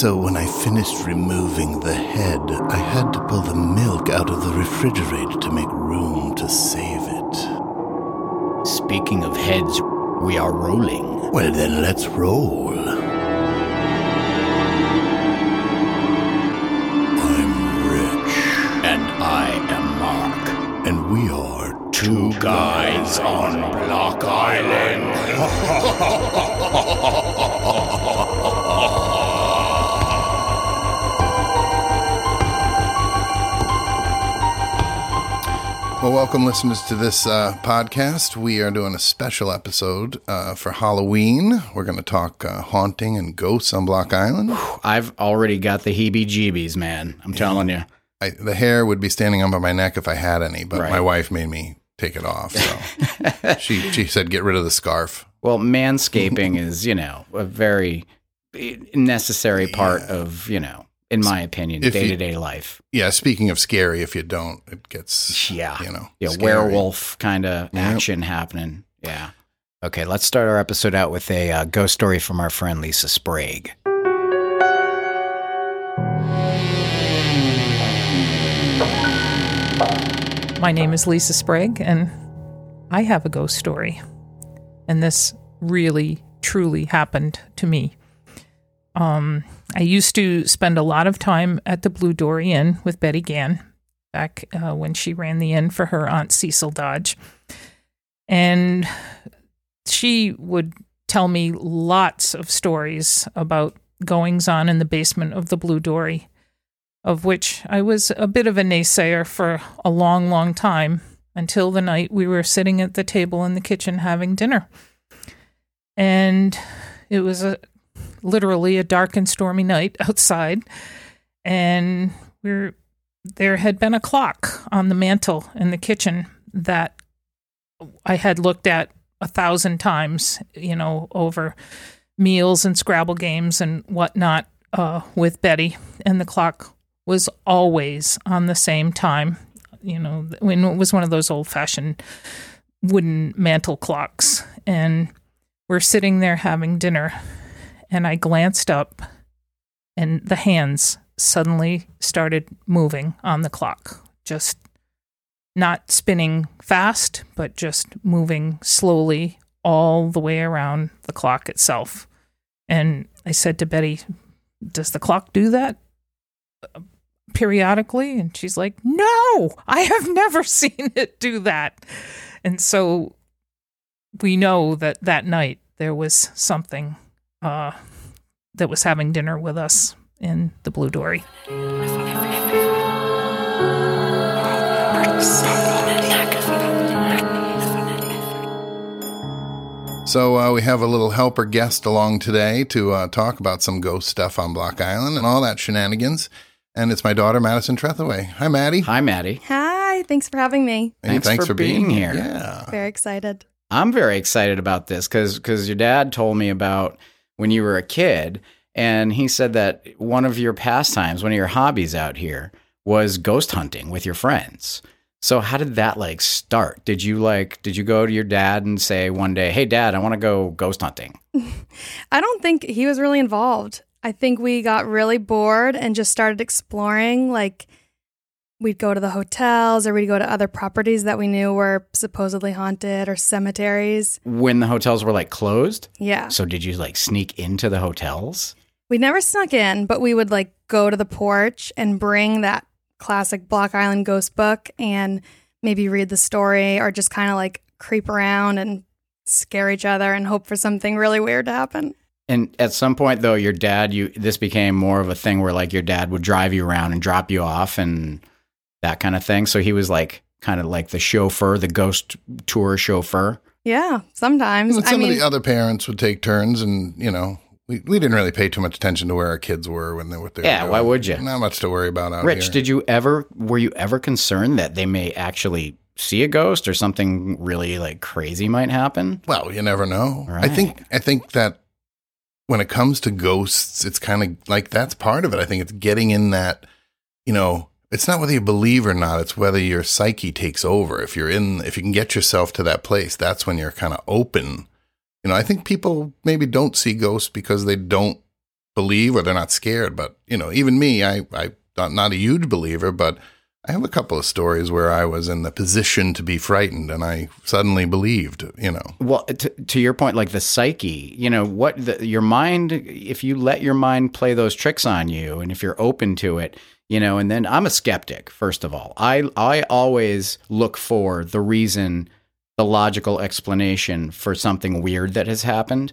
So when I finished removing the head, I had to pull the milk out of the refrigerator to make room to save it. Speaking of heads, we are rolling. Well, then let's roll. I'm Rich, And I am Mark. and we are Two guys on Block Island. Well, welcome, listeners, to this uh, podcast. We are doing a special episode uh, for Halloween. We're going to talk uh, haunting and ghosts on Block Island. I've already got the heebie jeebies, man. I'm telling you. I, the hair would be standing on my neck if I had any, but Right. my wife made me take it off. So she she said, "Get rid of the scarf." Well, manscaping is, you know, a very necessary part of, you know, in my opinion, day to day life. Yeah. Speaking of scary, if you don't, it gets Yeah. you know Yeah, scary. werewolf kind of Yep. action happening. Yeah. Okay, let's start our episode out with a uh, ghost story from our friend Lisa Sprague. My name is Lisa Sprague, and I have a ghost story. And this really, truly happened to me. Um, I used to spend a lot of time at the Blue Dory Inn with Betty Gann back uh, when she ran the inn for her Aunt Cecil Dodge. And she would tell me lots of stories about goings on in the basement of the Blue Dory of which I was a bit of a naysayer for a long, long time until the night we were sitting at the table in the kitchen having dinner. And it was a literally a dark and stormy night outside, and we're there had been a clock on the mantle in the kitchen that I had looked at a thousand times, you know, over meals and Scrabble games and whatnot uh, with Betty, and the clock was always on the same time. You know, when it was one of those old fashioned wooden mantle clocks. And we're sitting there having dinner, and I glanced up, and the hands suddenly started moving on the clock. Just not spinning fast, but just moving slowly all the way around the clock itself. And I said to Betty, Does the clock do that? Uh, periodically and she's like no i have never seen it do that and so we know that that night there was something uh, that was having dinner with us in the blue dory So uh, we have a little helper guest along today to uh, talk about some ghost stuff on Block Island and all that shenanigans. And it's my daughter Madison Trethaway. Hi, Maddie. Hi, Maddie. Hi, thanks for having me. Hey, Thanks for being here. Yeah. Very excited. I'm very excited about this because because your dad told me about when you were a kid, and he said that one of your pastimes, one of your hobbies out here, was ghost hunting with your friends. So how did that like start? Did you like did you go to your dad and say one day, "Hey, dad, I want to go ghost hunting"? I don't think he was really involved. I think we got really bored and just started exploring. Like, we'd go to the hotels or we'd go to other properties that we knew were supposedly haunted or cemeteries. When the hotels were like closed? Yeah. So did you like sneak into the hotels? We never snuck in, but we would like go to the porch and bring that classic Block Island ghost book and maybe read the story or just kind of like creep around and scare each other and hope for something really weird to happen. And at some point though, your dad you this became more of a thing where like your dad would drive you around and drop you off and that kind of thing. So he was like kind of like the chauffeur, the ghost tour chauffeur. Yeah, sometimes. But I some mean, of the other parents would take turns, and you know, we, we didn't really pay too much attention to where our kids were when they were there. Yeah, why would you? Not much to worry about out Rich, here. did you ever were you ever concerned that they may actually see a ghost or something really like crazy might happen? Well, you never know. I think I think that when it comes to ghosts, it's kind of like that's part of it. I think it's getting in that, you know, it's not whether you believe or not, it's whether your psyche takes over. If you're in if you can get yourself to that place, that's when you're kind of open. You know, I think people maybe don't see ghosts because they don't believe or they're not scared. But you know, even me, I I not not a huge believer, but I have a couple of stories where I was in the position to be frightened and I suddenly believed, you know. Well, to, to your point, like the psyche, you know, what the, your mind, if you let your mind play those tricks on you and if you're open to it, you know, and then I'm a skeptic, first of all. I, I always look for the reason, the logical explanation for something weird that has happened.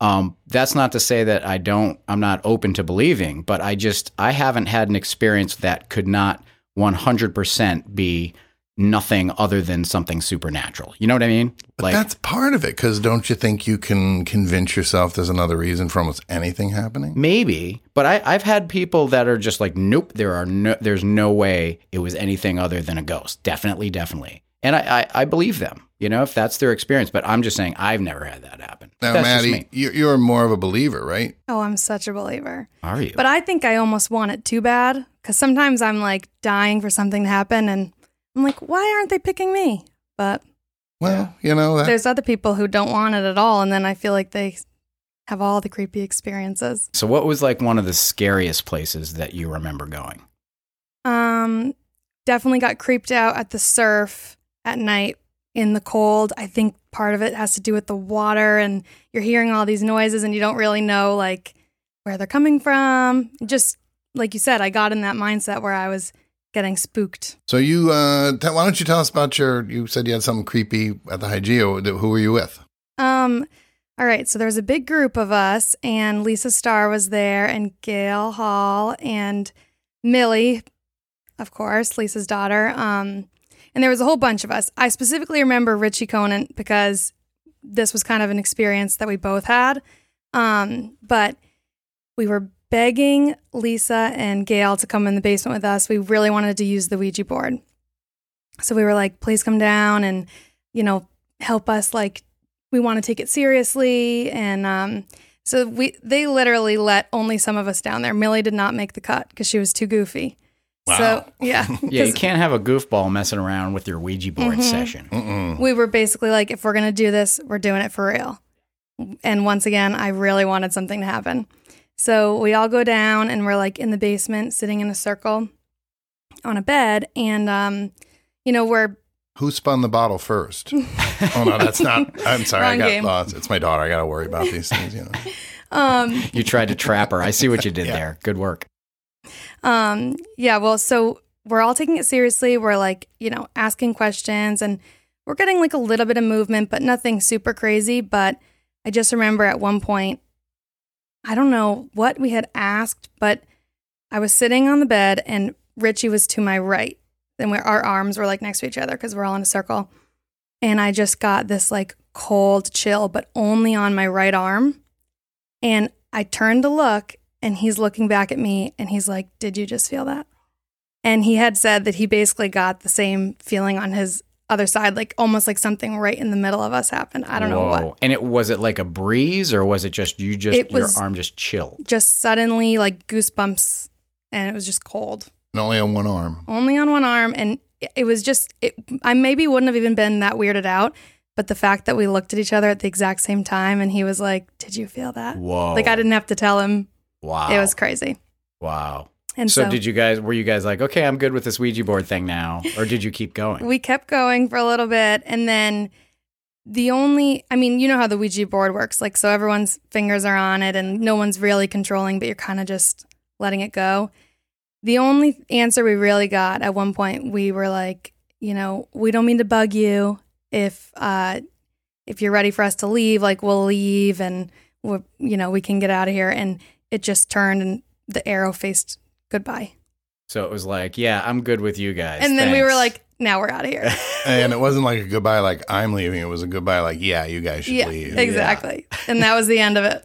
Um, that's not to say that I don't, I'm not open to believing, but I just, I haven't had an experience that could not 100% be nothing other than something supernatural. You know what I mean? But that's part of it because don't you think you can convince yourself there's another reason for almost anything happening? maybe, but I, I've had people that are just like, nope, there are no, there's no way it was anything other than a ghost. Definitely, definitely. And I, I, I believe them, you know, if that's their experience. But I'm just saying, I've never had that happen. Now, that's just Maddie, me. you're, you're more of a believer, right? Oh, I'm such a believer. Are you? But I think I almost want it too bad because sometimes I'm like dying for something to happen and I'm like, why aren't they picking me? But Well, you know, that, there's other people who don't want it at all. And then I feel like they have all the creepy experiences. so, what was like one of the scariest places that you remember going? Um, definitely got creeped out at the surf at night in the cold. I think part of it has to do with the water and you're hearing all these noises and you don't really know like where they're coming from. Just like you said, I got in that mindset where I was getting spooked. so you, uh, t- why don't you tell us about your, you said you had something creepy at the Hygeia. Who were you with? Um, all right, so there was a big group of us, and Lisa Starr was there, and Gail Hall, and Millie, of course, Lisa's daughter. Um, and there was a whole bunch of us. I specifically remember Richie Conant because this was kind of an experience that we both had. Um, but we were begging Lisa and Gail to come in the basement with us. We really wanted to use the Ouija board. So we were like, please come down and, you know, help us like we want to take it seriously and um so we they literally let only some of us down there. Millie did not make the cut because she was too goofy. Wow. So yeah, Yeah, you 'cause can't have a goofball messing around with your Ouija board Mhm. session. Mm-mm. we were basically like, if we're gonna do this, we're doing it for real. And once again, I really wanted something to happen. So we all go down and we're like in the basement, sitting in a circle on a bed, and um, you know, we're Who spun the bottle first? oh no, that's not. I'm sorry, I got game. lost. It's my daughter. I got to worry about these things. You know. um You tried to trap her. I see what you did Yeah. there. Good work. Um, yeah, well, so we're all taking it seriously. We're like, you know, asking questions and we're getting like a little bit of movement, but nothing super crazy. But I just remember at one point, I don't know what we had asked, but I was sitting on the bed and Richie was to my right. And our arms were like next to each other because we're all in a circle. And I just got this like cold chill, but only on my right arm. And I turned to look and he's looking back at me and he's like, Did you just feel that? And he had said that he basically got the same feeling on his other side, like almost like something right in the middle of us happened. I don't know what. Whoa. And it was it like a breeze or was it just you just It your arm just chilled? Just suddenly like goosebumps and it was just cold. And only on one arm. Only on one arm. And it- it was just, it, I maybe wouldn't have even been that weirded out. But the fact that we looked at each other at the exact same time and he was like, Did you feel that? Whoa. Like I didn't have to tell him. Wow. It was crazy. Wow. And so, so, did you guys were you guys like, okay, I'm good with this Ouija board thing now? Or did you keep going? we kept going for a little bit and then the only i mean you know how the ouija board works like so everyone's fingers are on it and no one's really controlling but you're kind of just letting it go the only answer we really got at one point we were like you know we don't mean to bug you if uh if you're ready for us to leave like we'll leave and we you know we can get out of here and it just turned and the arrow faced goodbye so it was like, yeah, I'm good with you guys. and then we were like now we're out of here And it wasn't like a goodbye, like I'm leaving. It was a goodbye, like yeah, you guys should yeah, leave. exactly. And that was the end of it.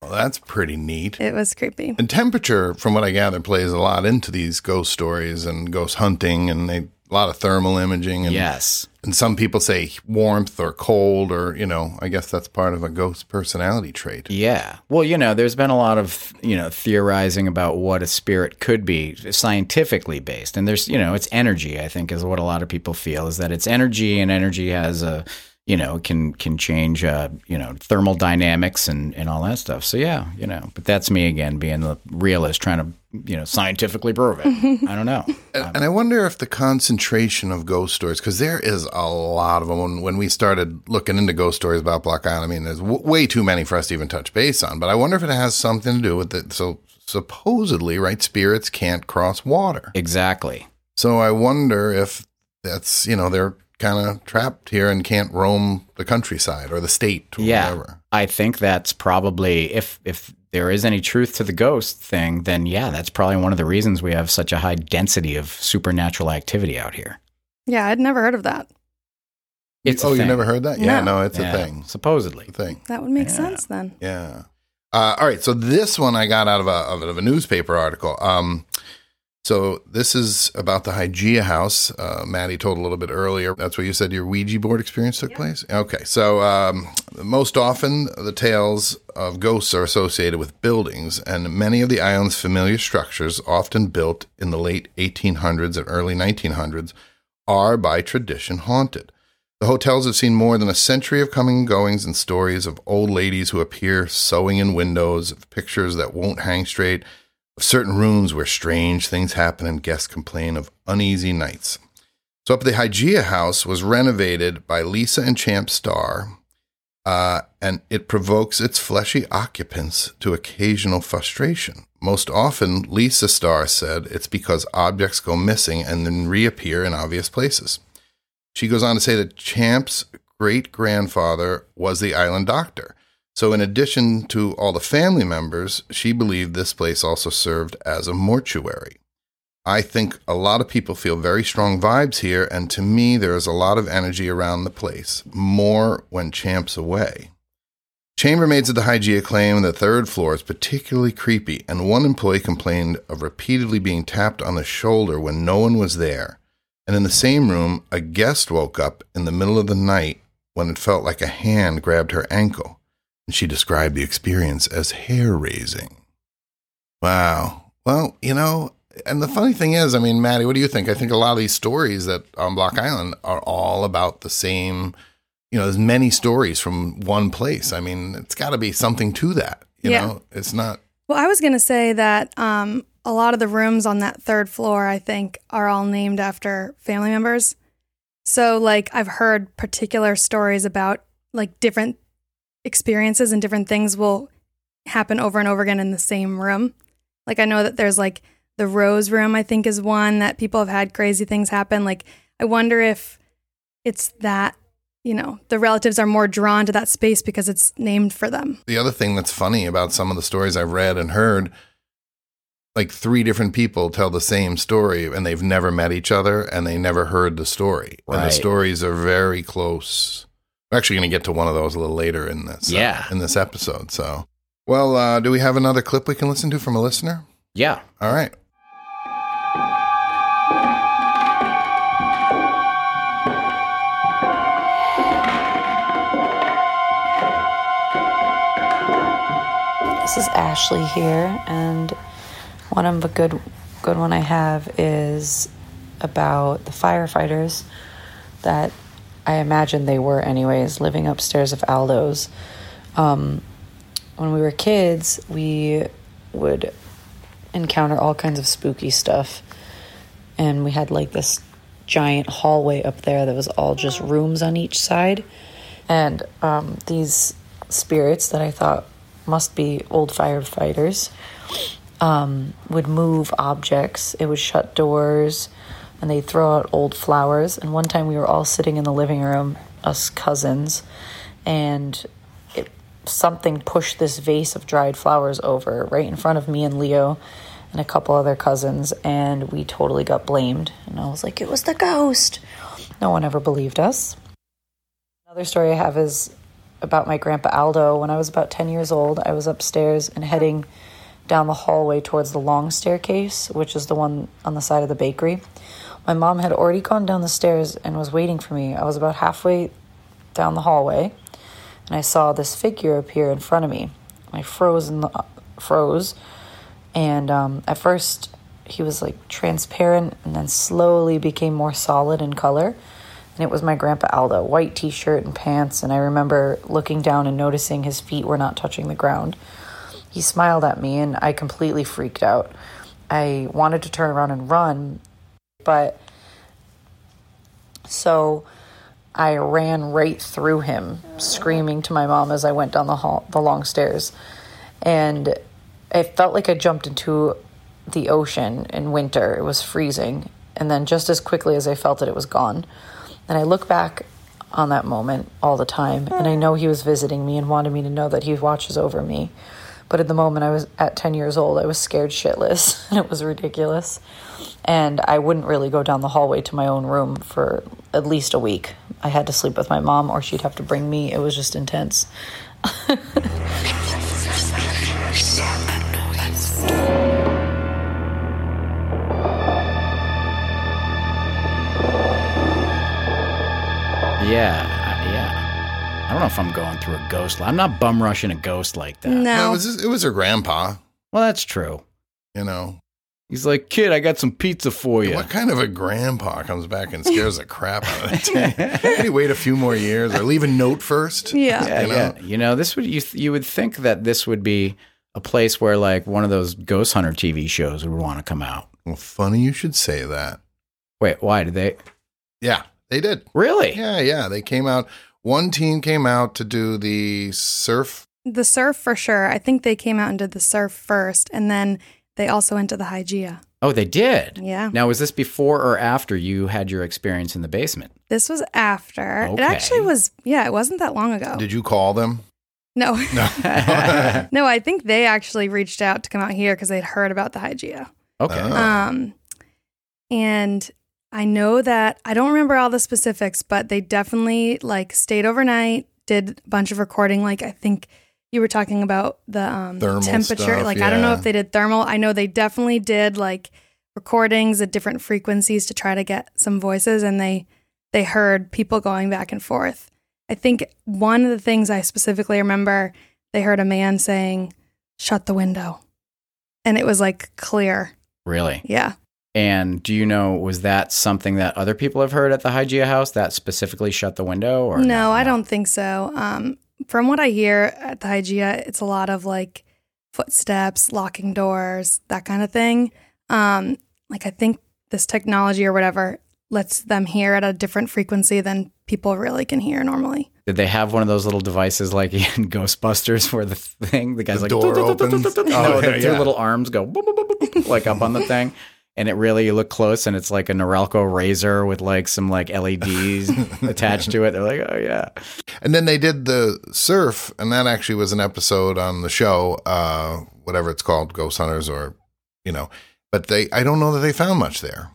Well, that's pretty neat. It was creepy. And temperature, from what I gather, plays a lot into these ghost stories and ghost hunting, and they a lot of thermal imaging. And, Yes. and some people say warmth or cold, or you know, I guess that's part of a ghost personality trait. Yeah. Well, you know, there's been a lot of, you know, theorizing about what a spirit could be scientifically based. And there's, you know, it's energy, I think, is what a lot of people feel is that it's energy and energy has a, you know, can can change, uh, you know, thermal dynamics and and all that stuff. So yeah, you know, but that's me again, being the realist, trying to you know scientifically prove it. I don't know. And, and I wonder if the concentration of ghost stories, because there is a lot of them. When, when we started looking into ghost stories about Block Island, I mean, there's w- way too many for us to even touch base on. But I wonder if it has something to do with it. So supposedly, right, spirits can't cross water. Exactly. So I wonder if that's you know they're kind of trapped here and can't roam the countryside or the state or Yeah. whatever. I think that's probably if if there is any truth to the ghost thing, then yeah, that's probably one of the reasons we have such a high density of supernatural activity out here. Yeah, I'd never heard of that. It's a oh, you never heard that? Yeah, No. no, it's Yeah, a thing. Supposedly. It's a thing. That would make Yeah. sense then. Yeah. Uh, all right. So this one I got out of a of a newspaper article. Um, so this is about the Hygeia house. Uh, Maddie told a little bit earlier. That's where you said your Ouija board experience took place. Okay. So um, most often the tales of ghosts are associated with buildings, and many of the island's familiar structures, often built in the late 1800s and early 1900s, are by tradition haunted. The hotels have seen more than a century of coming and goings and stories of old ladies who appear sewing in windows, of pictures that won't hang straight, of certain rooms where strange things happen and guests complain of uneasy nights. So, up at the Hygeia house was renovated by Lisa and Champ Starr, uh, and it provokes its fleshy occupants to occasional frustration. Most often, Lisa Starr said it's because objects go missing and then reappear in obvious places. She goes on to say that Champ's great grandfather was the island doctor. So, in addition to all the family members, she believed this place also served as a mortuary. I think a lot of people feel very strong vibes here, and to me, there is a lot of energy around the place, more when Champ's away. Chambermaids at the Hygeia claim the third floor is particularly creepy, and one employee complained of repeatedly being tapped on the shoulder when no one was there. And in the same room, a guest woke up in the middle of the night when it felt like a hand grabbed her ankle, and she described the experience as hair raising. Wow. Well, you know, and the funny thing is, I mean, Maddie, what do you think? I think a lot of these stories that on Block Island are all about the same. You know, there's many stories from one place. I mean, it's got to be something to that. You Yeah. know, it's not. Well, I was going to say that um, a lot of the rooms on that third floor, I think, are all named after family members. So, like, I've heard particular stories about like different experiences and different things will happen over and over again in the same room. Like, I know that there's like the Rose Room, I think, is one that people have had crazy things happen. Like, I wonder if it's that, you know, the relatives are more drawn to that space because it's named for them. The other thing that's funny about some of the stories I've read and heard, like three different people tell the same story and they've never met each other and they never heard the story. And the stories are very close. We're actually going to get to one of those a little later in this. uh, Yeah. in this episode. So, well, uh, do we have another clip we can listen to from a listener? Yeah. All right. This is Ashley here, and one of the good good one I have is about the firefighters that I imagine they were anyways living upstairs of Aldo's. Um, when we were kids, we would encounter all kinds of spooky stuff, and we had like this giant hallway up there that was all just rooms on each side, and um, these spirits that I thought must be old firefighters um, would move objects. It would shut doors, and they'd throw out old flowers. And one time we were all sitting in the living room, us cousins, and it, something pushed this vase of dried flowers over right in front of me and Leo and a couple other cousins, and we totally got blamed. And I was like, it was the ghost. No one ever believed us. Another story I have is about my grandpa Aldo. When I was about 10 years old, I was upstairs and heading down the hallway towards the long staircase, which is the one on the side of the bakery. My mom had already gone down the stairs and was waiting for me. I was about halfway down the hallway and I saw this figure appear in front of me. I froze the, froze and um, at first he was like transparent and then slowly became more solid in color And it was my grandpa Aldo, white t shirt and pants. And I remember looking down and noticing his feet were not touching the ground. He smiled at me, and I completely freaked out. I wanted to turn around and run, but so I ran right through him, screaming to my mom as I went down the hall, the long stairs, and it felt like I jumped into the ocean in winter. It was freezing, and then just as quickly as I felt it, it was gone. And I look back on that moment all the time, and I know he was visiting me and wanted me to know that he watches over me. But at the moment, I was at 10 years old, I was scared shitless, and it was ridiculous. And I wouldn't really go down the hallway to my own room for at least a week. I had to sleep with my mom, or she'd have to bring me. It was just intense. Yeah, I- yeah. I don't know if I'm going through a ghost. I'm not bum rushing a ghost like that. No, No. it was it was her grandpa. Well, that's true. You know, He's like, kid, I got some pizza for you. what kind of a grandpa comes back and scares the crap out of it? Can he wait a few more years or leave a note first? Yeah. Yeah, you know? yeah. You know, this would you you would think that this would be a place where like one of those ghost hunter TV shows would want to come out. Well, funny you should say that. Wait, why did they? Yeah, they did. Really? Yeah, yeah. They came out. One team came out to do the surf. The surf for sure. I think they came out and did the surf first, and then they also went to the Hygeia. Oh, they did. Yeah. Now, was this before or after you had your experience in the basement? This was after. It actually was, yeah, it wasn't that long ago. Did you call them? no. No. no, I think they actually reached out to come out here because they'd heard about the Hygeia. Okay. Oh. Um, and I know that I don't remember all the specifics, but they definitely like stayed overnight, did a bunch of recording. Like I think you were talking about the um, Thermal temperature. stuff, like I don't know if they did thermal. I know they definitely did like recordings at different frequencies to try to get some voices, and they they heard people going back and forth. I think one of the things I specifically remember, they heard a man saying, "Shut the window," and it was like clear. really? Yeah. And do you know was that something that other people have heard at the Hygeia house that specifically shut the window? Or no, I don't think so. Um, from what I hear at the Hygeia, it's a lot of like footsteps, locking doors, that kind of thing. Um, like I think this technology or whatever lets them hear at a different frequency than people really can hear normally. Did they have one of those little devices like in Ghostbusters where the thing, the guy's The like, door opens? No, Oh, the yeah, two yeah. little arms go like up on the thing. And it really, you look close and it's like a Norelco razor with like some like LEDs attached to it. They're like, oh yeah. And then they did the surf, and that actually was an episode on the show, uh, whatever it's called, Ghost Hunters, or you know. But they, I don't know that they found much there.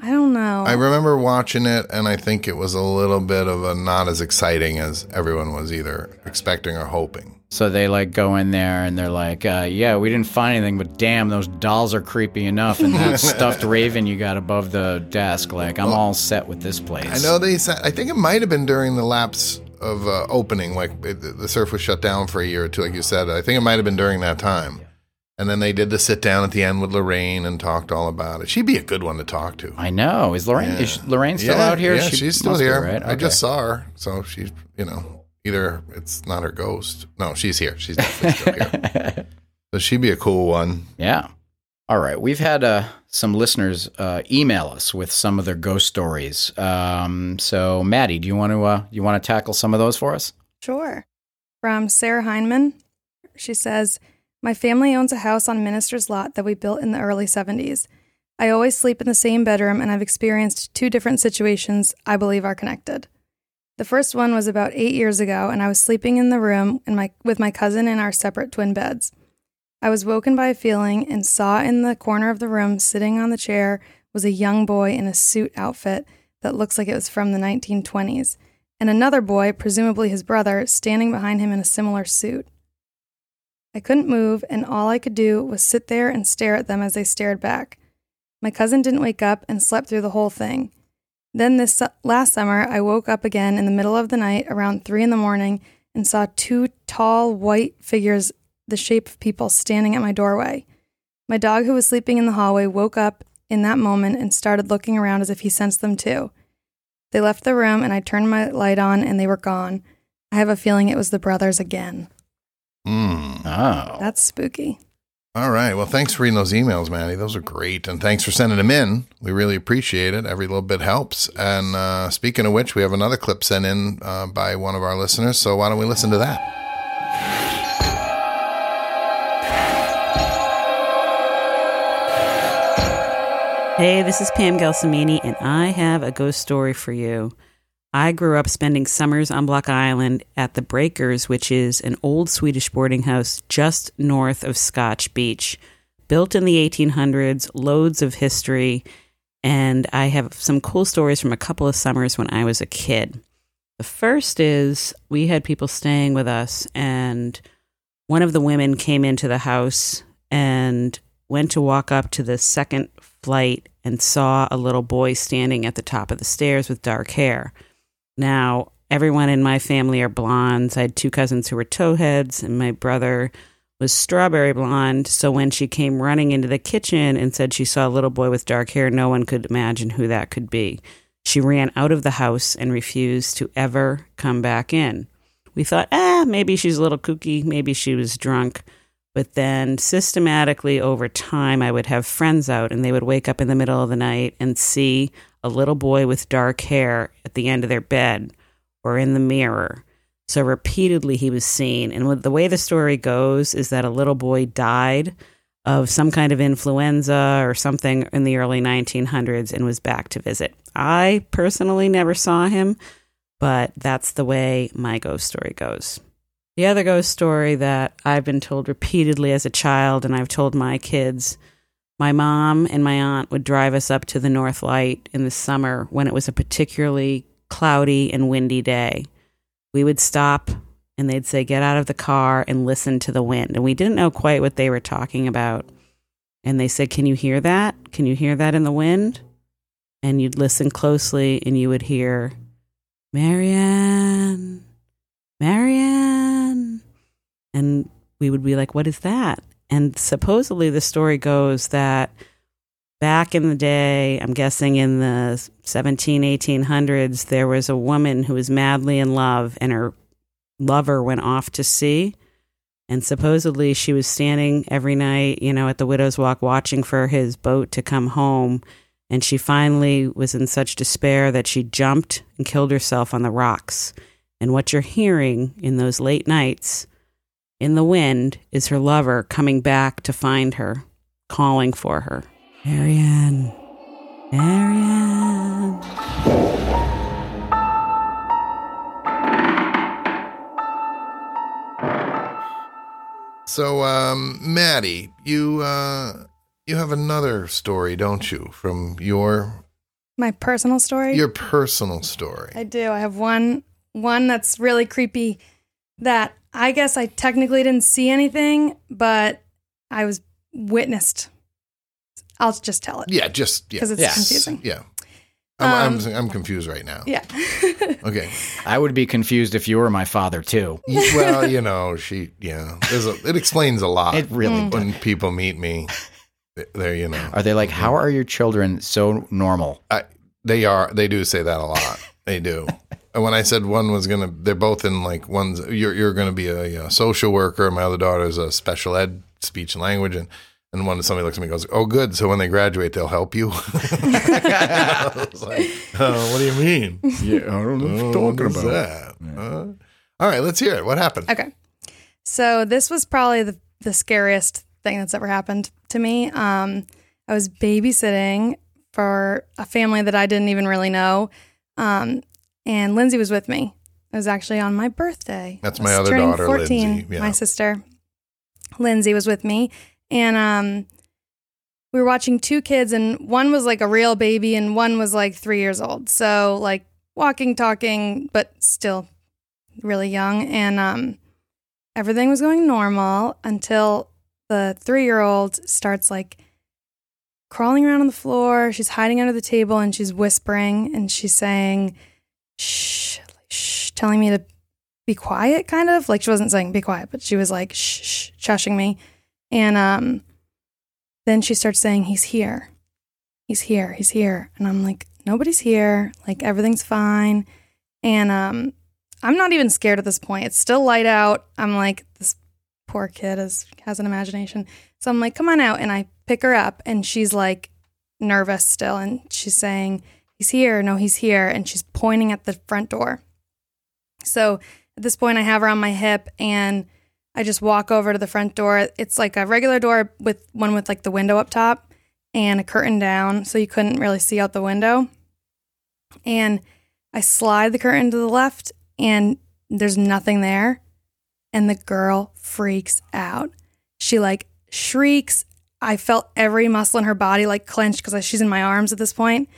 I don't know. I remember watching it, and I think it was a little bit of a not as exciting as everyone was either expecting or hoping. So they like go in there and they're like, uh, yeah, we didn't find anything, but damn, those dolls are creepy enough. And that stuffed raven you got above the desk, like, I'm all set with this place. I know they said. I think it might have been during the lapse of uh, opening, like it, the surf was shut down for a year or two, like you said. I think it might have been during that time. And then they did the sit down at the end with Lorraine and talked all about it. She'd be a good one to talk to. I know. Is Lorraine, Yeah. is Lorraine still Yeah, out here? Yeah, She she's still must be, here. right? I just saw her, so she's you know either it's not her ghost. No, she's here. She's definitely still here. So she'd be a cool one. Yeah. All right. We've had uh, some listeners uh, email us with some of their ghost stories. Um, so, Maddie, do you want to uh, you want to tackle some of those for us? Sure. From Sarah Heineman, she says, My family owns a house on Minister's Lot that we built in the early 70s. I always sleep in the same bedroom, and I've experienced two different situations I believe are connected. The first one was about eight years ago, and I was sleeping in the room in my, with my cousin in our separate twin beds. I was woken by a feeling and saw in the corner of the room, sitting on the chair, was a young boy in a suit outfit that looks like it was from the 1920s and another boy, presumably his brother, standing behind him in a similar suit. I couldn't move, and all I could do was sit there and stare at them as they stared back. My cousin didn't wake up and slept through the whole thing. Then, this last summer, I woke up again in the middle of the night around three in the morning and saw two tall white figures, the shape of people, standing at my doorway. My dog, who was sleeping in the hallway, woke up in that moment and started looking around as if he sensed them too. They left the room and I turned my light on and they were gone. I have a feeling it was the brothers again. Mm. Oh. That's spooky. All right. Well, thanks for reading those emails, Maddie. Those are great. And thanks for sending them in. We really appreciate it. Every little bit helps. And uh, speaking of which, we have another clip sent in uh, by one of our listeners. So why don't we listen to that? Hey, this is Pam Gelsomini, and I have a ghost story for you. I grew up spending summers on Block Island at the Breakers, which is an old Swedish boarding house just north of Scotch Beach. Built in the 1800s, loads of history, and I have some cool stories from a couple of summers when I was a kid. The first is we had people staying with us, and one of the women came into the house and went to walk up to the second flight and saw a little boy standing at the top of the stairs with dark hair. Now, everyone in my family are blondes. I had two cousins who were towheads, and my brother was strawberry blonde. So when she came running into the kitchen and said she saw a little boy with dark hair, no one could imagine who that could be. She ran out of the house and refused to ever come back in. We thought, ah, maybe she's a little kooky, maybe she was drunk. But then systematically over time, I would have friends out and they would wake up in the middle of the night and see a little boy with dark hair at the end of their bed or in the mirror. So repeatedly he was seen. And the way the story goes is that a little boy died of some kind of influenza or something in the early 1900s and was back to visit. I personally never saw him, but that's the way my ghost story goes. The other ghost story that I've been told repeatedly as a child, and I've told my kids, my mom and my aunt would drive us up to the North Light in the summer when it was a particularly cloudy and windy day. We would stop and they'd say, Get out of the car and listen to the wind. And we didn't know quite what they were talking about. And they said, Can you hear that? Can you hear that in the wind? And you'd listen closely and you would hear, Marianne, Marianne. And we would be like, What is that? And supposedly the story goes that back in the day, I'm guessing in the 17, 1800s, there was a woman who was madly in love and her lover went off to sea. And supposedly she was standing every night, you know, at the widow's walk watching for his boat to come home. And she finally was in such despair that she jumped and killed herself on the rocks. And what you're hearing in those late nights in the wind is her lover coming back to find her, calling for her. Marianne, Marianne. So, um, Maddie, you uh, you have another story, don't you, from your My personal story. your personal story? I do. I have one one that's really creepy that I guess I technically didn't see anything, but I was witnessed. I'll just tell it. yeah, just yeah, 'Cause it's yes, confusing. Yeah, I'm, Um, I'm I'm confused right now. Yeah. Okay. I would be confused if you were my father too. Well, you know, she, yeah, a, it explains a lot. It really Mm. when people meet me, there, you know, Are they like, how are your children so normal? I, they are, they do say that a lot. They do. And when I said one was gonna, they're both in like one's. You're you're gonna be a, uh social worker. My other daughter's a special ed, speech and language, and and one somebody looks at me and goes, "Oh, good. So when they graduate, they'll help you." I was like, oh, "What do you mean? Yeah, I don't Oh, what is that? Huh? all right, let's hear it. What happened? Okay. So this was probably the, the scariest thing that's ever happened to me. Um, I was babysitting for a family that I didn't even really know. Um, and Lindsay was with me. It was actually on my birthday. That's my other daughter, Lindsay. Yeah. My sister, Lindsay, was with me. And um, we were watching two kids, and one was like a real baby, and one was like three years old. So, like, walking, talking, but still really young. And um, everything was going normal until the three year old starts like crawling around on the floor. She's hiding under the table and she's whispering and she's saying, shh, shh, telling me to be quiet, kind of. Like she wasn't saying be quiet, but she was like, shh, shh, shushing me. And um, then she starts saying, he's here. He's here. He's here. And I'm like, nobody's here. Like everything's fine. And um, I'm not even scared at this point. It's still light out. I'm like, this poor kid is, has an imagination. So I'm like, come on out. And I pick her up and she's like nervous still. And she's saying, he's here. No, he's here. And she's pointing at the front door. So at this point, I have her on my hip and I just walk over to the front door. It's like a regular door with one with like the window up top and a curtain down. So you couldn't really see out the window. And I slide the curtain to the left and there's nothing there. And the girl freaks out. She like shrieks. I felt every muscle in her body like clenched because she's in my arms at this point,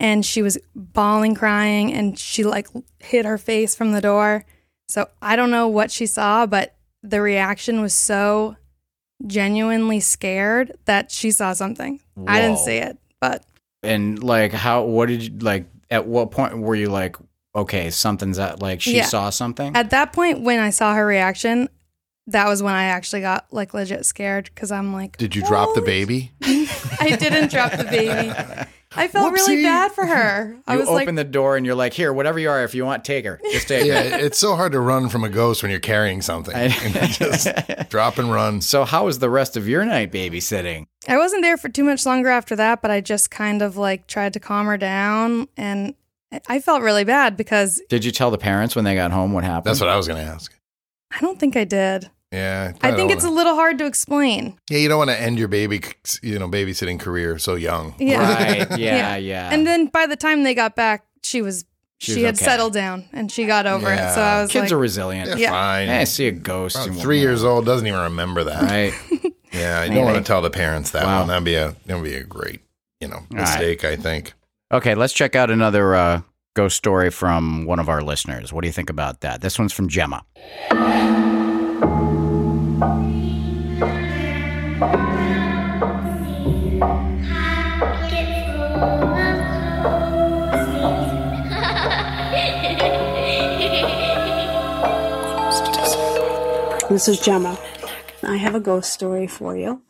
And she was bawling, crying, and she like hid her face from the door. So I don't know what she saw, but the reaction was so genuinely scared that she saw something. I didn't see it, but And like, how? What did you like? At what point were you like, okay, something's at like she Yeah. saw something? At that point, when I saw her reaction, that was when I actually got like legit scared because I'm like, Did you drop the baby? I didn't drop the baby. I felt really bad for her. I you was open like, the door and you're like, here, whatever you are, if you want, take her. Just take her. Yeah, it's so hard to run from a ghost when you're carrying something. I- And just drop and run. So how was the rest of your night babysitting? I wasn't there for too much longer after that, but I just kind of like tried to calm her down. And I felt really bad because Did you tell the parents when they got home what happened? That's what I was going to ask. I don't think I did. Yeah, I think it's a a little hard to explain. yeah. You don't want to end your baby, you know, babysitting career so young. Yeah. Right. Yeah. Yeah. And then by the time they got back, she was She she, was had okay. settled down and she got over it. So I was like, Kids like, are resilient. They're Yeah. fine. Hey, I see a ghost. Three whatnot. years old doesn't even remember that. Right. Yeah, you don't want to tell the parents that Wow. one. That'd be a that'd be a great, you know, right. mistake. I think. Okay, let's check out another uh, ghost story from one of our listeners. What do you think about that? This one's from Gemma. This is Gemma. I have a ghost story for you.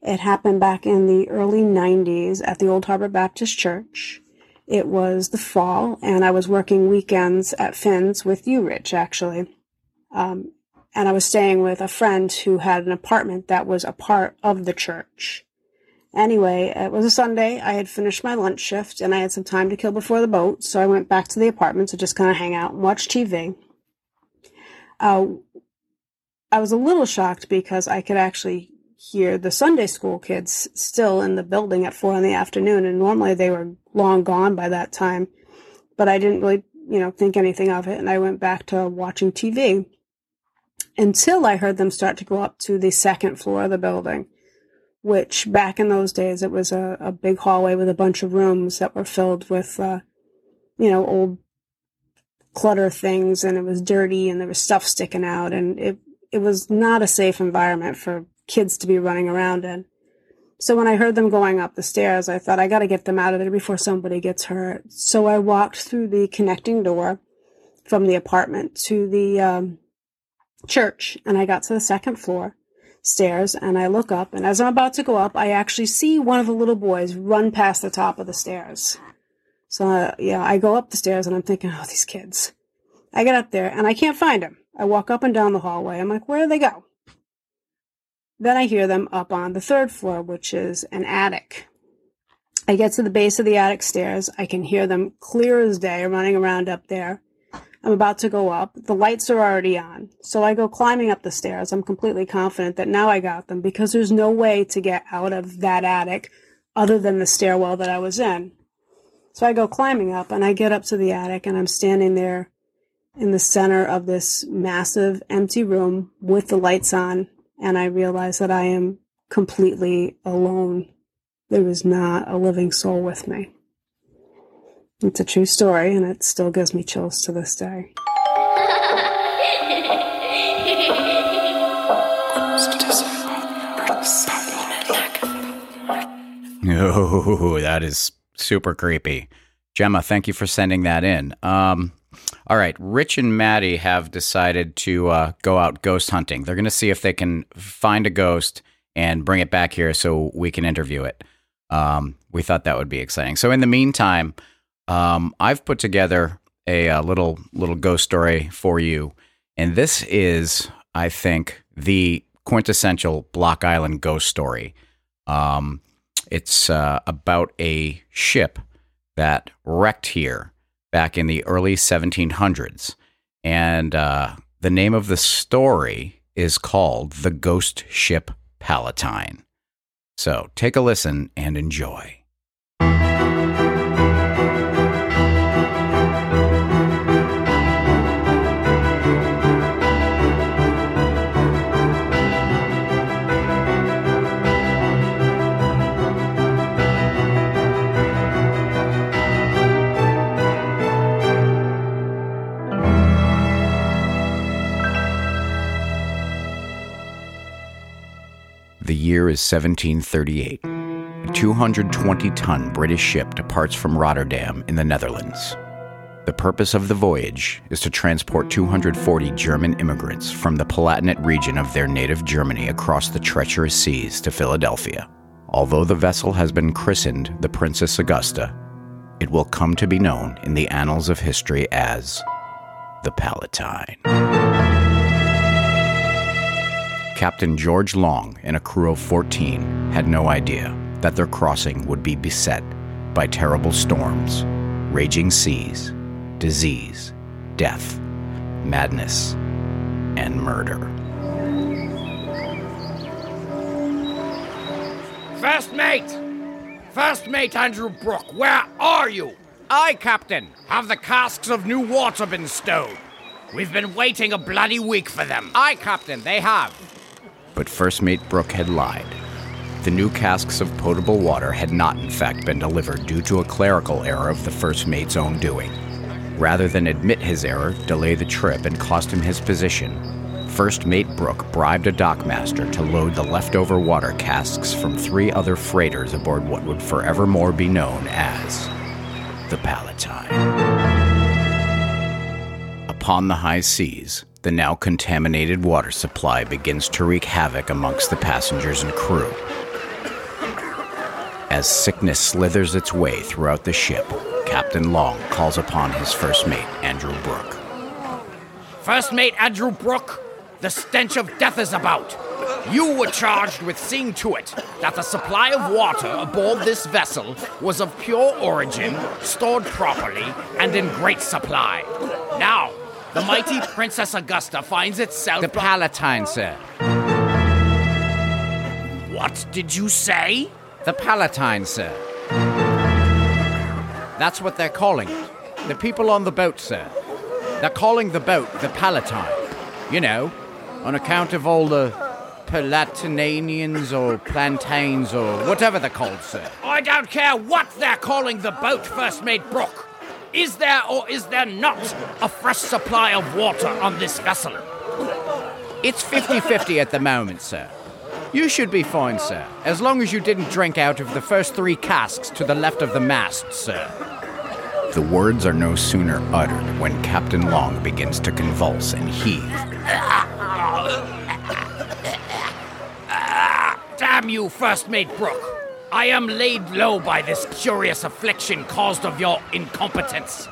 It happened back in the early 90s at the Old Harbor Baptist Church. It was the fall, and I was working weekends at Finn's with you, Rich, actually. Um, and I was staying with a friend who had an apartment that was a part of the church. Anyway, it was a Sunday. I had finished my lunch shift and I had some time to kill before the boat, so I went back to the apartment to just kind of hang out and watch TV. Uh, I was a little shocked because I could actually hear the Sunday school kids still in the building at four in the afternoon, and normally they were long gone by that time. But I didn't really, you know, think anything of it, and I went back to watching TV until I heard them start to go up to the second floor of the building, which back in those days it was a, a big hallway with a bunch of rooms that were filled with, uh, you know, old clutter things, and it was dirty, and there was stuff sticking out, and it it was not a safe environment for kids to be running around in. So when I heard them going up the stairs, I thought I got to get them out of there before somebody gets hurt. So I walked through the connecting door from the apartment to the um, church, and I got to the second floor stairs, and I look up, and as I'm about to go up, I actually see one of the little boys run past the top of the stairs. So uh, yeah, I go up the stairs, and I'm thinking, oh, these kids. I get up there, and I can't find him. I walk up and down the hallway. I'm like, where do they go? Then I hear them up on the third floor, which is an attic. I get to the base of the attic stairs. I can hear them clear as day running around up there. I'm about to go up. The lights are already on. So I go climbing up the stairs. I'm completely confident that now I got them because there's no way to get out of that attic other than the stairwell that I was in. So I go climbing up and I get up to the attic and I'm standing there in the center of this massive empty room with the lights on, and I realize that I am completely alone. There was not a living soul with me. It's a true story, and it still gives me chills to this day. Oh, that is super creepy. Gemma, thank you for sending that in. Um, all right, Rich and Maddie have decided to uh, go out ghost hunting. They're going to see if they can find a ghost and bring it back here so we can interview it. Um, we thought that would be exciting. So, in the meantime, um, I've put together a, a little little ghost story for you, and this is, I think, the quintessential Block Island ghost story. Um, it's uh, about a ship that wrecked here back in the early 1700s, and uh, the name of the story is called "The Ghost Ship Palatine." So take a listen and enjoy. The year is 1738. A 220 ton British ship departs from Rotterdam in the Netherlands. The purpose of the voyage is to transport 240 German immigrants from the Palatinate region of their native Germany across the treacherous seas to Philadelphia. Although the vessel has been christened the Princess Augusta, it will come to be known in the annals of history as the Palatine. Captain George Long and a crew of 14 had no idea that their crossing would be beset by terrible storms, raging seas, disease, death, madness, and murder. First mate! First mate Andrew Brooke, where are you? Aye, Captain. Have the casks of new water been stowed? We've been waiting a bloody week for them. Aye, Captain, they have. But First Mate Brooke had lied. The new casks of potable water had not, in fact, been delivered due to a clerical error of the First Mate's own doing. Rather than admit his error, delay the trip, and cost him his position, First Mate Brooke bribed a dockmaster to load the leftover water casks from three other freighters aboard what would forevermore be known as the Palatine. Upon the high seas, the now contaminated water supply begins to wreak havoc amongst the passengers and crew. As sickness slithers its way throughout the ship, Captain Long calls upon his first mate, Andrew Brooke. First mate Andrew Brooke, the stench of death is about. You were charged with seeing to it that the supply of water aboard this vessel was of pure origin, stored properly, and in great supply. Now, the mighty Princess Augusta finds itself. The Palatine, sir. What did you say? The Palatine, sir. That's what they're calling it. The people on the boat, sir. They're calling the boat the Palatine. You know, on account of all the Palatinanians or plantains or whatever they're called, sir. I don't care what they're calling the boat, First Mate Brooke. Is there or is there not a fresh supply of water on this vessel? It's 50 50 at the moment, sir. You should be fine, sir, as long as you didn't drink out of the first three casks to the left of the mast, sir. The words are no sooner uttered when Captain Long begins to convulse and heave. Ah, damn you, First Mate Brooke. I am laid low by this curious affliction caused of your incompetence.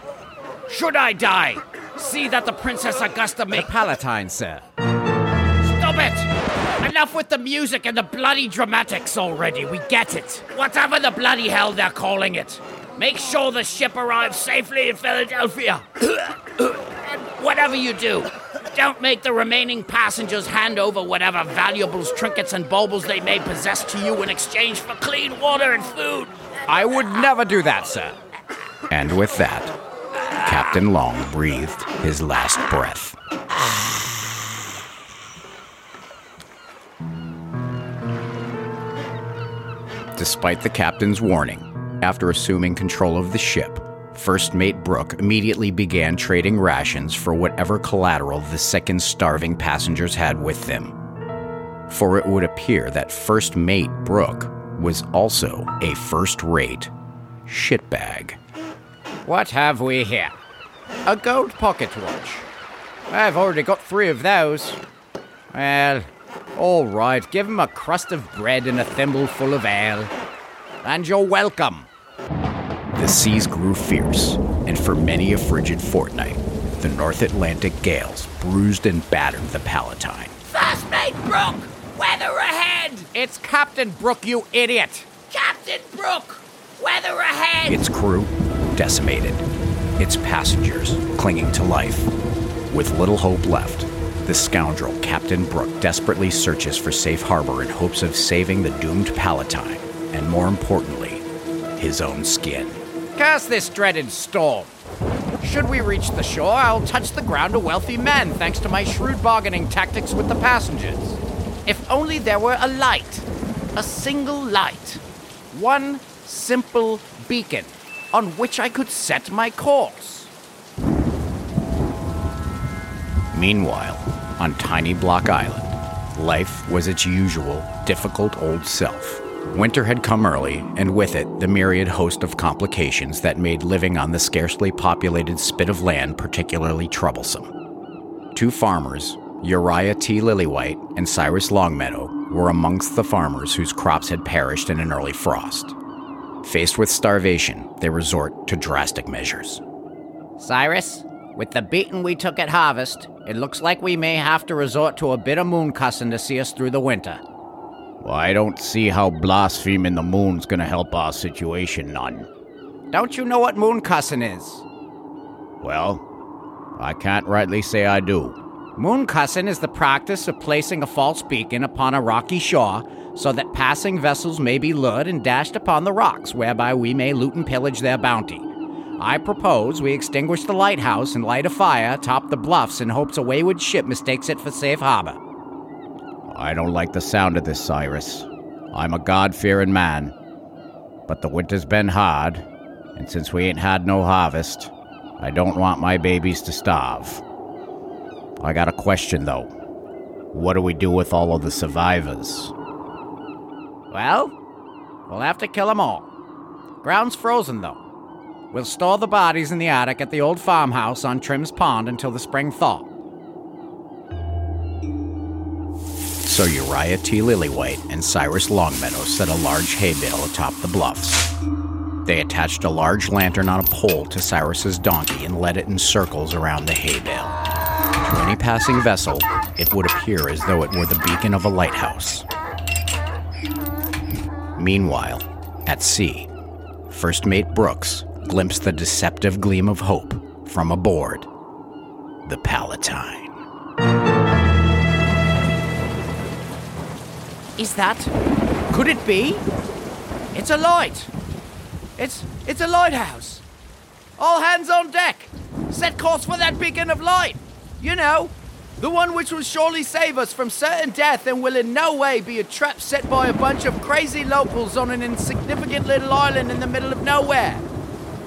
Should I die, see that the Princess Augusta make. The. Palatine, sir. Stop it! Enough with the music and the bloody dramatics already. We get it. Whatever the bloody hell they're calling it. Make sure the ship arrives safely in Philadelphia. and whatever you do, don't make the remaining passengers hand over whatever valuables, trinkets, and baubles they may possess to you in exchange for clean water and food. I would never do that, sir. And with that, Captain Long breathed his last breath. Despite the captain's warning, after assuming control of the ship, First Mate Brooke immediately began trading rations for whatever collateral the sick and starving passengers had with them. For it would appear that First Mate Brooke was also a first rate shitbag. What have we here? A gold pocket watch. I've already got three of those. Well, all right, give him a crust of bread and a thimbleful of ale. And you're welcome. The seas grew fierce, and for many a frigid fortnight, the North Atlantic gales bruised and battered the Palatine. First mate Brooke! Weather ahead! It's Captain Brooke, you idiot! Captain Brooke! Weather ahead! Its crew decimated, its passengers clinging to life. With little hope left, the scoundrel Captain Brooke desperately searches for safe harbor in hopes of saving the doomed Palatine, and more importantly, his own skin. Curse this dreaded storm! Should we reach the shore, I'll touch the ground a wealthy man thanks to my shrewd bargaining tactics with the passengers. If only there were a light, a single light, one simple beacon on which I could set my course. Meanwhile, on Tiny Block Island, life was its usual difficult old self. Winter had come early, and with it, the myriad host of complications that made living on the scarcely populated spit of land particularly troublesome. Two farmers, Uriah T. Lillywhite and Cyrus Longmeadow, were amongst the farmers whose crops had perished in an early frost. Faced with starvation, they resort to drastic measures. Cyrus, with the beating we took at harvest, it looks like we may have to resort to a bit of moon cussing to see us through the winter. Well, I don't see how blaspheming the moon's gonna help our situation none. Don't you know what moon cussing is? Well, I can't rightly say I do. Moon cussing is the practice of placing a false beacon upon a rocky shore so that passing vessels may be lured and dashed upon the rocks, whereby we may loot and pillage their bounty. I propose we extinguish the lighthouse and light a fire atop the bluffs in hopes a wayward ship mistakes it for safe harbor. I don't like the sound of this, Cyrus. I'm a God fearing man. But the winter's been hard, and since we ain't had no harvest, I don't want my babies to starve. I got a question, though. What do we do with all of the survivors? Well, we'll have to kill 'em all. Ground's frozen, though. We'll store the bodies in the attic at the old farmhouse on Trim's Pond until the spring thaw. So Uriah T. Lillywhite and Cyrus Longmeadow set a large hay bale atop the bluffs. They attached a large lantern on a pole to Cyrus's donkey and led it in circles around the hay bale. To any passing vessel, it would appear as though it were the beacon of a lighthouse. Meanwhile, at sea, First Mate Brooks glimpsed the deceptive gleam of hope from aboard the Palatine. Is that? Could it be? It's a light. It's it's a lighthouse. All hands on deck. Set course for that beacon of light. You know, the one which will surely save us from certain death and will in no way be a trap set by a bunch of crazy locals on an insignificant little island in the middle of nowhere.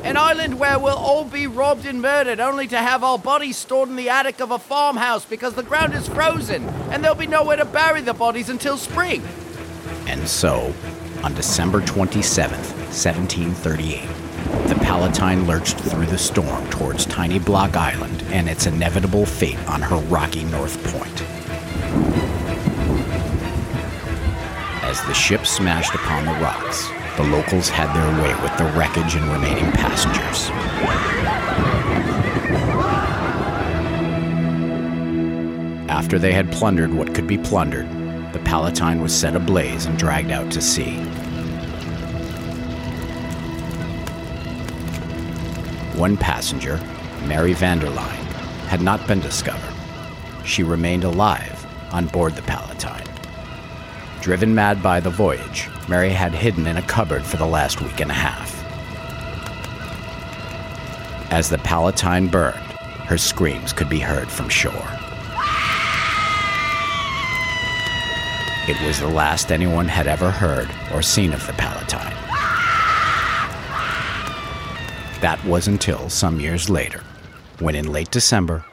An island where we'll all be robbed and murdered only to have our bodies stored in the attic of a farmhouse because the ground is frozen and there'll be nowhere to bury the bodies until spring. And so, on December 27th, 1738, the Palatine lurched through the storm towards Tiny Block Island and its inevitable fate on her rocky north point. As the ship smashed upon the rocks, the locals had their way with the wreckage and remaining passengers. After they had plundered what could be plundered, the Palatine was set ablaze and dragged out to sea. One passenger, Mary Vanderline, had not been discovered. She remained alive on board the Palatine. Driven mad by the voyage, Mary had hidden in a cupboard for the last week and a half. As the Palatine burned, her screams could be heard from shore. It was the last anyone had ever heard or seen of the Palatine. That was until some years later, when in late December,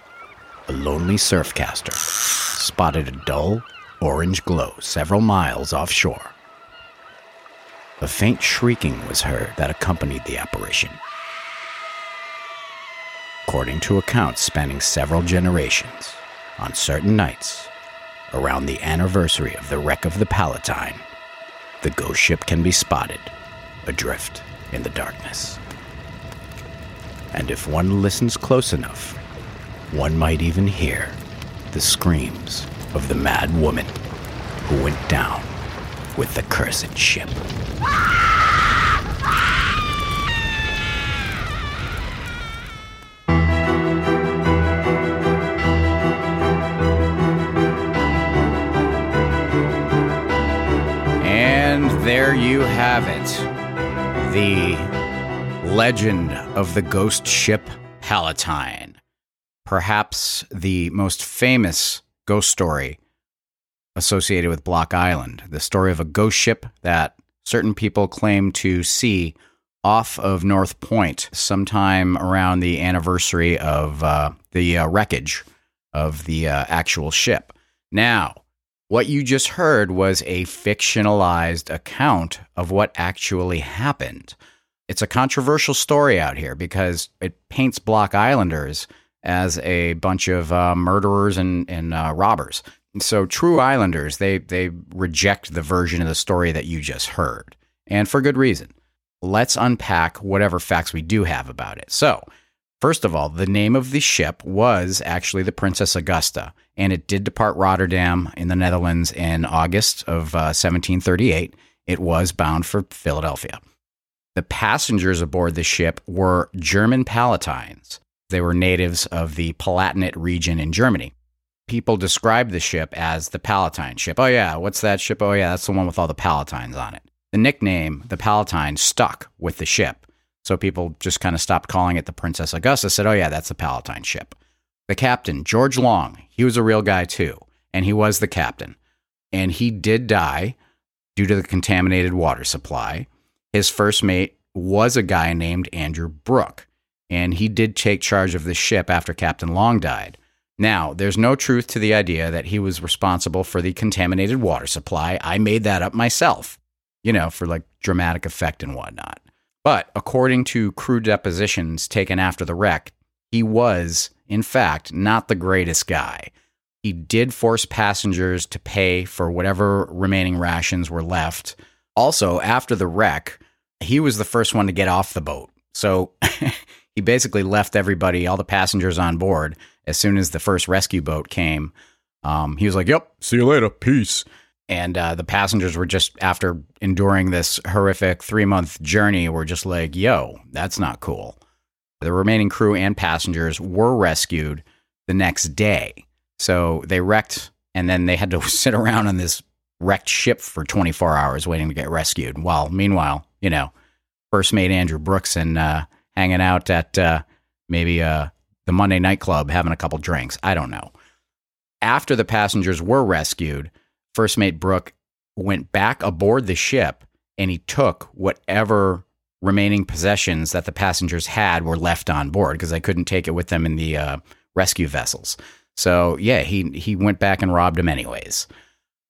a lonely surfcaster spotted a dull orange glow several miles offshore. A faint shrieking was heard that accompanied the apparition. According to accounts spanning several generations, on certain nights, around the anniversary of the wreck of the Palatine, the ghost ship can be spotted adrift in the darkness. And if one listens close enough, one might even hear the screams of the mad woman who went down with the cursed ship. And there you have it. The legend of the ghost ship Palatine. Perhaps the most famous ghost story associated with Block Island. The story of a ghost ship that certain people claim to see off of North Point sometime around the anniversary of uh, the uh, wreckage of the uh, actual ship. Now, what you just heard was a fictionalized account of what actually happened. It's a controversial story out here because it paints Block Islanders as a bunch of uh, murderers and, and uh, robbers. So true Islanders, they they reject the version of the story that you just heard, and for good reason. Let's unpack whatever facts we do have about it. So, first of all, the name of the ship was actually the Princess Augusta, and it did depart Rotterdam in the Netherlands in August of uh, 1738. It was bound for Philadelphia. The passengers aboard the ship were German Palatines. They were natives of the Palatinate region in Germany people describe the ship as the Palatine ship. Oh, yeah, what's that ship? Oh, yeah, that's the one with all the Palatines on it. The nickname, the Palatine, stuck with the ship. So people just kind of stopped calling it the Princess Augusta, said, oh, yeah, that's the Palatine ship. The captain, George Long, he was a real guy too, and he was the captain. And he did die due to the contaminated water supply. His first mate was a guy named Andrew Brooke, and he did take charge of the ship after Captain Long died. Now, there's no truth to the idea that he was responsible for the contaminated water supply. I made that up myself, you know, for like dramatic effect and whatnot. But according to crew depositions taken after the wreck, he was, in fact, not the greatest guy. He did force passengers to pay for whatever remaining rations were left. Also, after the wreck, he was the first one to get off the boat. So he basically left everybody, all the passengers on board, as soon as the first rescue boat came. Um, he was like, "Yep, see you later, peace." And uh, the passengers were just after enduring this horrific three month journey, were just like, "Yo, that's not cool." The remaining crew and passengers were rescued the next day. So they wrecked, and then they had to sit around on this wrecked ship for 24 hours waiting to get rescued. While meanwhile, you know, first mate Andrew Brooks and uh, hanging out at uh, maybe uh, the Monday nightclub having a couple drinks. I don't know. After the passengers were rescued, First Mate Brooke went back aboard the ship and he took whatever remaining possessions that the passengers had were left on board because they couldn't take it with them in the uh, rescue vessels. So yeah, he he went back and robbed them anyways.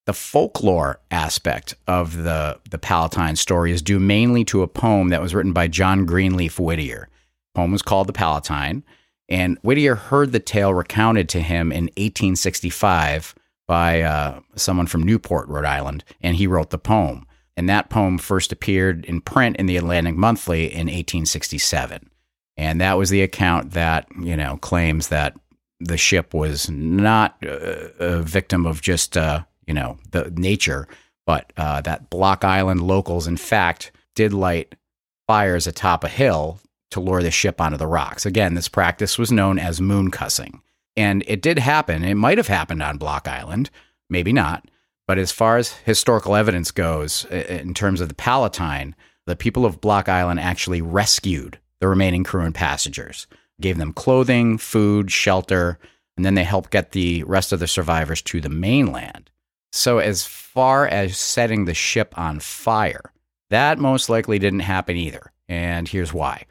The folklore aspect of the the Palatine story is due mainly to a poem that was written by John Greenleaf Whittier. The poem was called The Palatine, and Whittier heard the tale recounted to him in 1865 by uh, someone from Newport, Rhode Island, and he wrote the poem. And that poem first appeared in print in the Atlantic Monthly in 1867. And that was the account that, you know, claims that the ship was not uh, a victim of just, uh, you know, the nature, but uh, that Block Island locals, in fact, did light fires atop a hill to lure the ship onto the rocks. Again, this practice was known as moon cussing. And it did happen. It might have happened on Block Island, maybe not. But as far as historical evidence goes, in terms of the Palatine, the people of Block Island actually rescued the remaining crew and passengers, gave them clothing, food, shelter, and then they helped get the rest of the survivors to the mainland. So, as far as setting the ship on fire, that most likely didn't happen either. And here's why.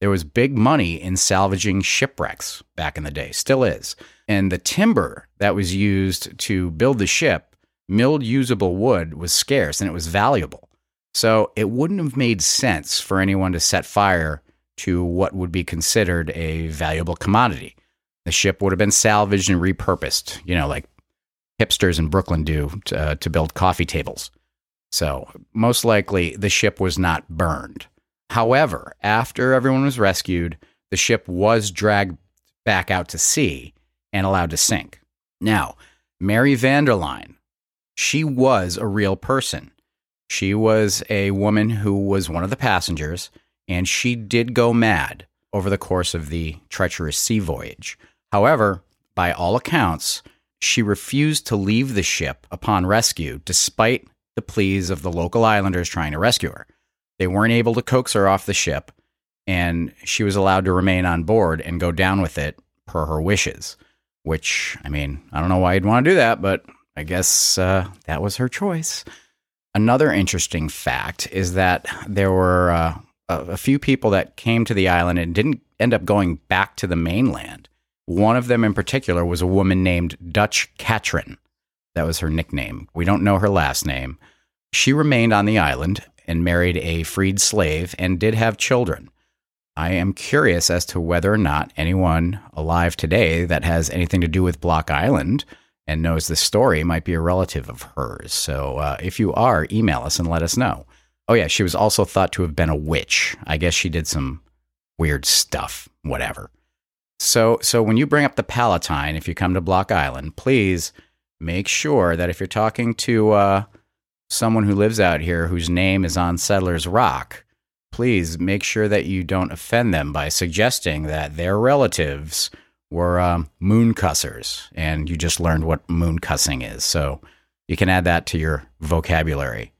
There was big money in salvaging shipwrecks back in the day, still is. And the timber that was used to build the ship, milled usable wood, was scarce and it was valuable. So it wouldn't have made sense for anyone to set fire to what would be considered a valuable commodity. The ship would have been salvaged and repurposed, you know, like hipsters in Brooklyn do to, uh, to build coffee tables. So most likely the ship was not burned. However, after everyone was rescued, the ship was dragged back out to sea and allowed to sink. Now, Mary Vanderline, she was a real person. She was a woman who was one of the passengers, and she did go mad over the course of the treacherous sea voyage. However, by all accounts, she refused to leave the ship upon rescue, despite the pleas of the local islanders trying to rescue her. They weren't able to coax her off the ship, and she was allowed to remain on board and go down with it per her wishes. Which, I mean, I don't know why you'd want to do that, but I guess uh, that was her choice. Another interesting fact is that there were uh, a, a few people that came to the island and didn't end up going back to the mainland. One of them in particular was a woman named Dutch Katrin. That was her nickname. We don't know her last name. She remained on the island and married a freed slave and did have children. I am curious as to whether or not anyone alive today that has anything to do with Block Island and knows this story might be a relative of hers. So uh, if you are, email us and let us know. Oh, yeah, she was also thought to have been a witch. I guess she did some weird stuff, whatever. So, so when you bring up the Palatine, if you come to Block Island, please make sure that if you're talking to uh, someone who lives out here whose name is on Settlers Rock, please make sure that you don't offend them by suggesting that their relatives were um, moon cussers, and you just learned what moon cussing is. So you can add that to your vocabulary.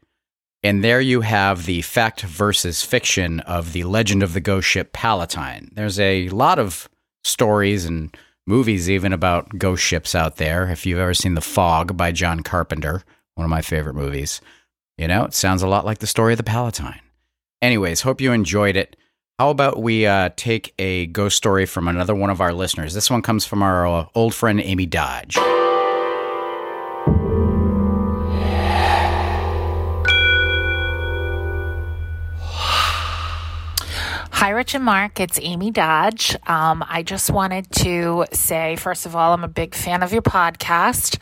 And there you have the fact versus fiction of the legend of the ghost ship Palatine. There's a lot of stories and movies even about ghost ships out there. If you've ever seen The Fog by John Carpenter, one of my favorite movies, you know, it sounds a lot like the story of the Palatine. Anyways, hope you enjoyed it. How about we uh, take a ghost story from another one of our listeners? This one comes from our uh, old friend Amy Dodge. Hi, Rich and Mark. It's Amy Dodge. Um, I just wanted to say, first of all, I'm a big fan of your podcast.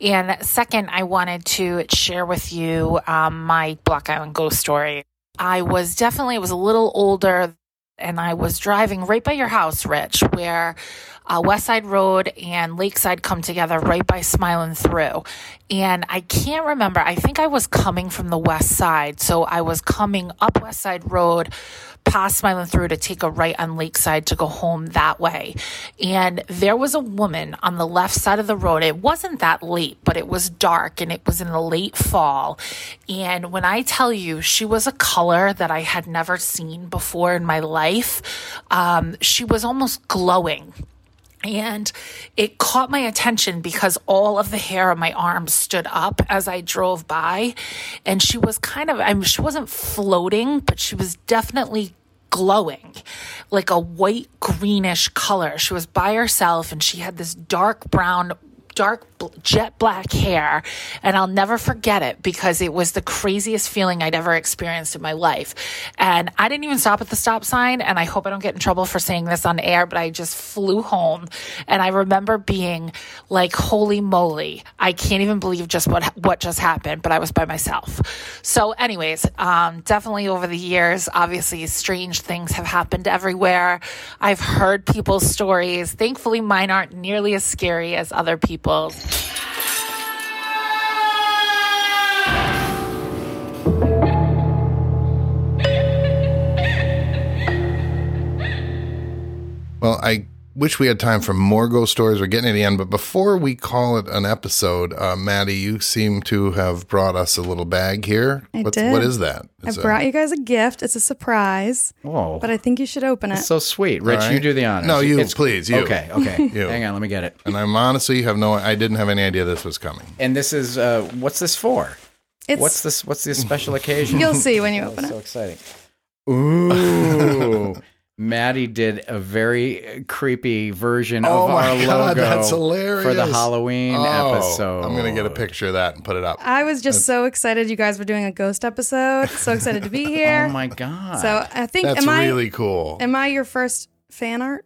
And second, I wanted to share with you um, my Block Island ghost story. I was definitely, it was a little older and I was driving right by your house, Rich, where uh, West Side Road and Lakeside come together right by Smiling Through. And I can't remember, I think I was coming from the west side. So I was coming up West Side Road past Smiling Through to take a right on Lakeside to go home that way. And there was a woman on the left side of the road. It wasn't that late, but it was dark and it was in the late fall. And when I tell you, she was a color that I had never seen before in my life. Um, she was almost glowing. And it caught my attention because all of the hair on my arms stood up as I drove by. And she was kind of, I mean, she wasn't floating, but she was definitely glowing like a white greenish color. She was by herself and she had this dark brown dark jet black hair and I'll never forget it because it was the craziest feeling I'd ever experienced in my life. And I didn't even stop at the stop sign and I hope I don't get in trouble for saying this on air, but I just flew home and I remember being like holy moly. I can't even believe just what what just happened, but I was by myself. So anyways, um, definitely over the years, obviously strange things have happened everywhere. I've heard people's stories. Thankfully mine aren't nearly as scary as other people's. Well, I wish we had time for more ghost stories. We're getting to the end, but before we call it an episode, uh, Maddie, you seem to have brought us a little bag here. I What's, did. What is that? I It's a- brought you guys a gift. It's a surprise, Whoa. but I think you should open it. That's so sweet. Rich, All right. you do the honors. No, you, please, you. Okay, okay. You. Hang on, let me get it. and I'm honestly have no. I didn't have any idea this was coming. And this is, uh, what's this for? It's what's this? What's this special occasion? You'll see when you Oh, open so it. exciting. Ooh. Maddie did a very creepy version Oh of our God, logo that's hilarious. for the Halloween Oh, episode. I'm gonna get a picture of that and put it up. I was just so excited you guys were doing a ghost episode. So excited to be oh here. Oh my god! so I think That's am I really cool. am I your first fan art?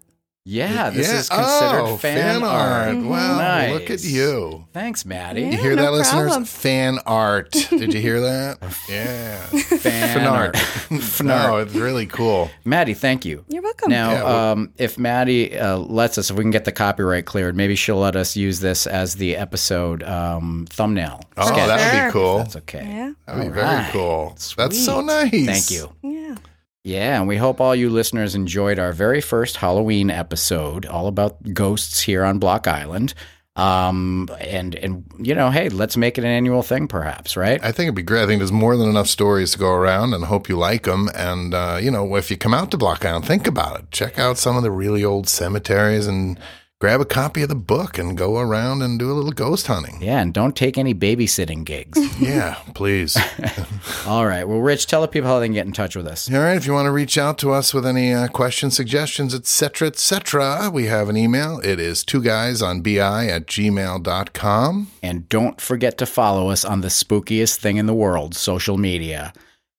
Yeah, this Yeah. is considered Oh, fan, art. Wow, Nice. look at you. Thanks, Maddie. You hear no that, listeners? Fan art. Did you hear that? Yeah. Fan, Fan art. Fan no, art. it's really cool. Maddie, thank you. You're welcome. Now, Yeah, well- um, if Maddie uh, lets us, if we can get the copyright cleared, maybe she'll let us use this as the episode um, thumbnail. Oh, sketch. that would be cool. That's okay. yeah. That'd be All very right. cool. That's so nice. Thank you. Yeah. Yeah, and we hope all you listeners enjoyed our very first Halloween episode, all about ghosts here on Block Island. Um, and and you know, hey, let's make it an annual thing, perhaps, right? I think it'd be great. I think there's more than enough stories to go around, and hope you like them. And uh, you know, if you come out to Block Island, think about it. Check out some of the really old cemeteries and grab a copy of the book and go around and do a little ghost hunting. yeah, and don't take any babysitting gigs. Yeah, please. all right. Well, Rich, tell the people how they can get in touch with us. All right, if you want to reach out to us with any uh, questions, suggestions, etc., etc., we have an email. It is two guys on bi at gmail.com. And don't forget to follow us on the spookiest thing in the world, social media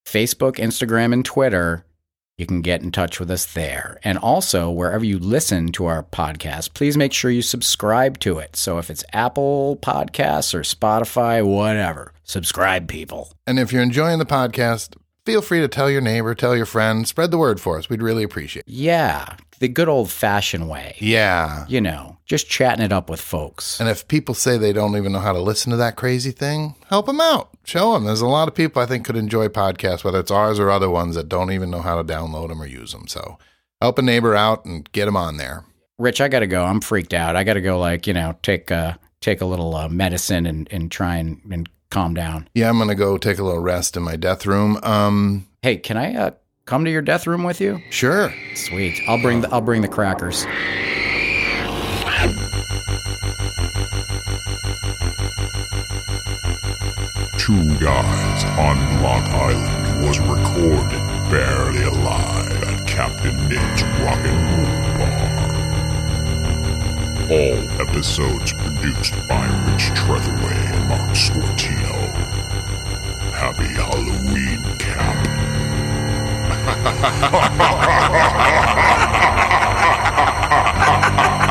Facebook, Instagram, and Twitter. You can get in touch with us there. And also, wherever you listen to our podcast, please make sure you subscribe to it. So if it's Apple Podcasts or Spotify, whatever, subscribe, people. And if you're enjoying the podcast, feel free to tell your neighbor, tell your friend, spread the word for us. We'd really appreciate it. Yeah, the good old fashioned way. Yeah. You know, just chatting it up with folks. And if people say they don't even know how to listen to that crazy thing, help them out. Show them. There's a lot of people I think could enjoy podcasts, whether it's ours or other ones that don't even know how to download them or use them. So help a neighbor out and get them on there. Rich, I got to go. I'm freaked out. I got to go, like, you know, take uh, take a little uh, medicine and, and try and, and calm down. Yeah, I'm going to go take a little rest in my death room. Um, Hey, can I uh, come to your death room with you? sure. Sweet. I'll bring the I'll bring the crackers. Two Guys on Block Island was recorded barely alive at Captain Nick's Rock and Roll Bar. All episodes produced by Rich Trethewey and Mark Scortino. Happy Halloween, Cap.